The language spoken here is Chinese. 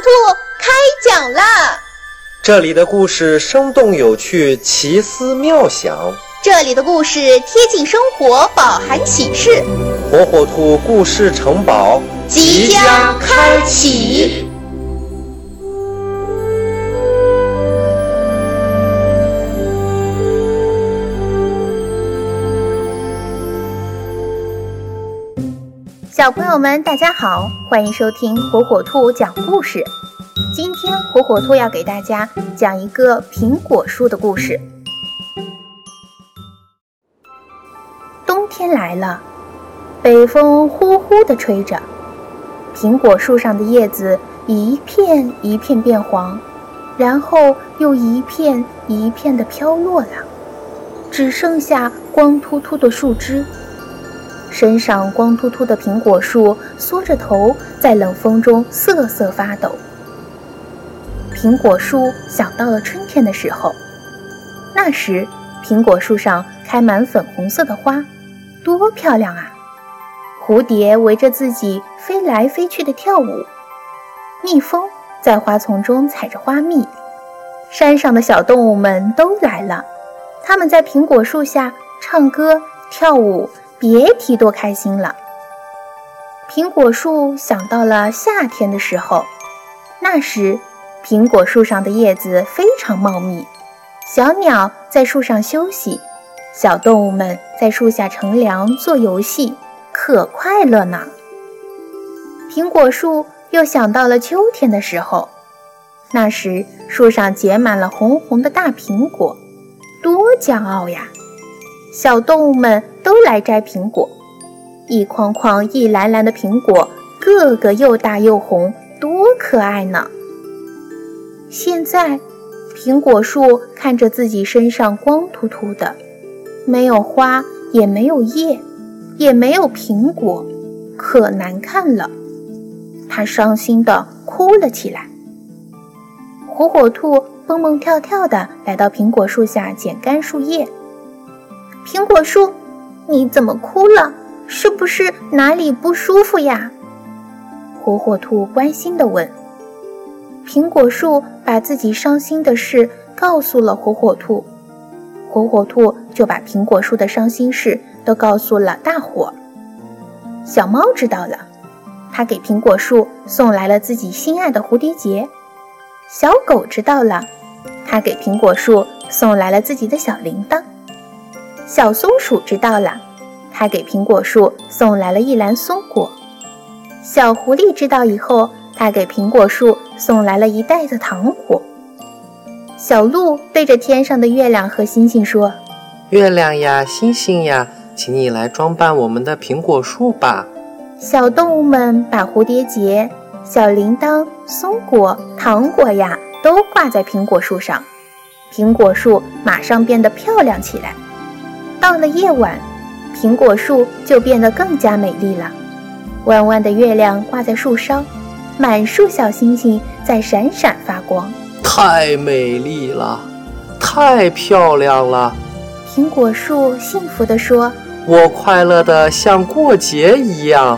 兔开讲啦这里的故事生动有趣奇思妙想。这里的故事贴近生活饱含启示。火火兔故事城堡即将开启。小朋友们，大家好，欢迎收听火火兔讲故事。今天火火兔要给大家讲一个苹果树的故事。冬天来了，北风呼呼地吹着，苹果树上的叶子一片一片变黄，然后又一片一片的飘落了，只剩下光秃秃的树枝。身上光秃秃的苹果树缩着头，在冷风中瑟瑟发抖。苹果树想到了春天的时候，那时苹果树上开满粉红色的花，多漂亮啊！蝴蝶围着自己飞来飞去的跳舞，蜜蜂在花丛中采着花蜜，山上的小动物们都来了，它们在苹果树下唱歌跳舞，别提多开心了。苹果树想到了夏天的时候，那时。苹果树上的叶子非常茂密，小鸟在树上休息，小动物们在树下乘凉做游戏，可快乐呢。苹果树又想到了秋天的时候，那时树上结满了红红的大苹果，多骄傲呀！小动物们都来摘苹果，一筐筐、一篮篮的苹果，个个又大又红，多可爱呢！现在，苹果树看着自己身上光秃秃的，没有花，也没有叶，也没有苹果，可难看了。它伤心地哭了起来。火火兔蹦蹦跳跳地来到苹果树下捡干树叶。苹果树，你怎么哭了？是不是哪里不舒服呀？火火兔关心地问。苹果树把自己伤心的事告诉了火火兔，火火兔就把苹果树的伤心事都告诉了大伙。小猫知道了，它给苹果树送来了自己心爱的蝴蝶结。小狗知道了，它给苹果树送来了自己的小铃铛。小松鼠知道了，它给苹果树送来了一篮松果。小狐狸知道以后。它给苹果树送来了一袋子糖果。小鹿对着天上的月亮和星星说：“月亮呀，星星呀，请你来装扮我们的苹果树吧。”小动物们把蝴蝶结、小铃铛、松果、糖果呀，都挂在苹果树上，苹果树马上变得漂亮起来。到了夜晚，苹果树就变得更加美丽了。弯弯的月亮挂在树梢。满树小星星在闪闪发光，太美丽了，太漂亮了。苹果树幸福地说：“我快乐的像过节一样。”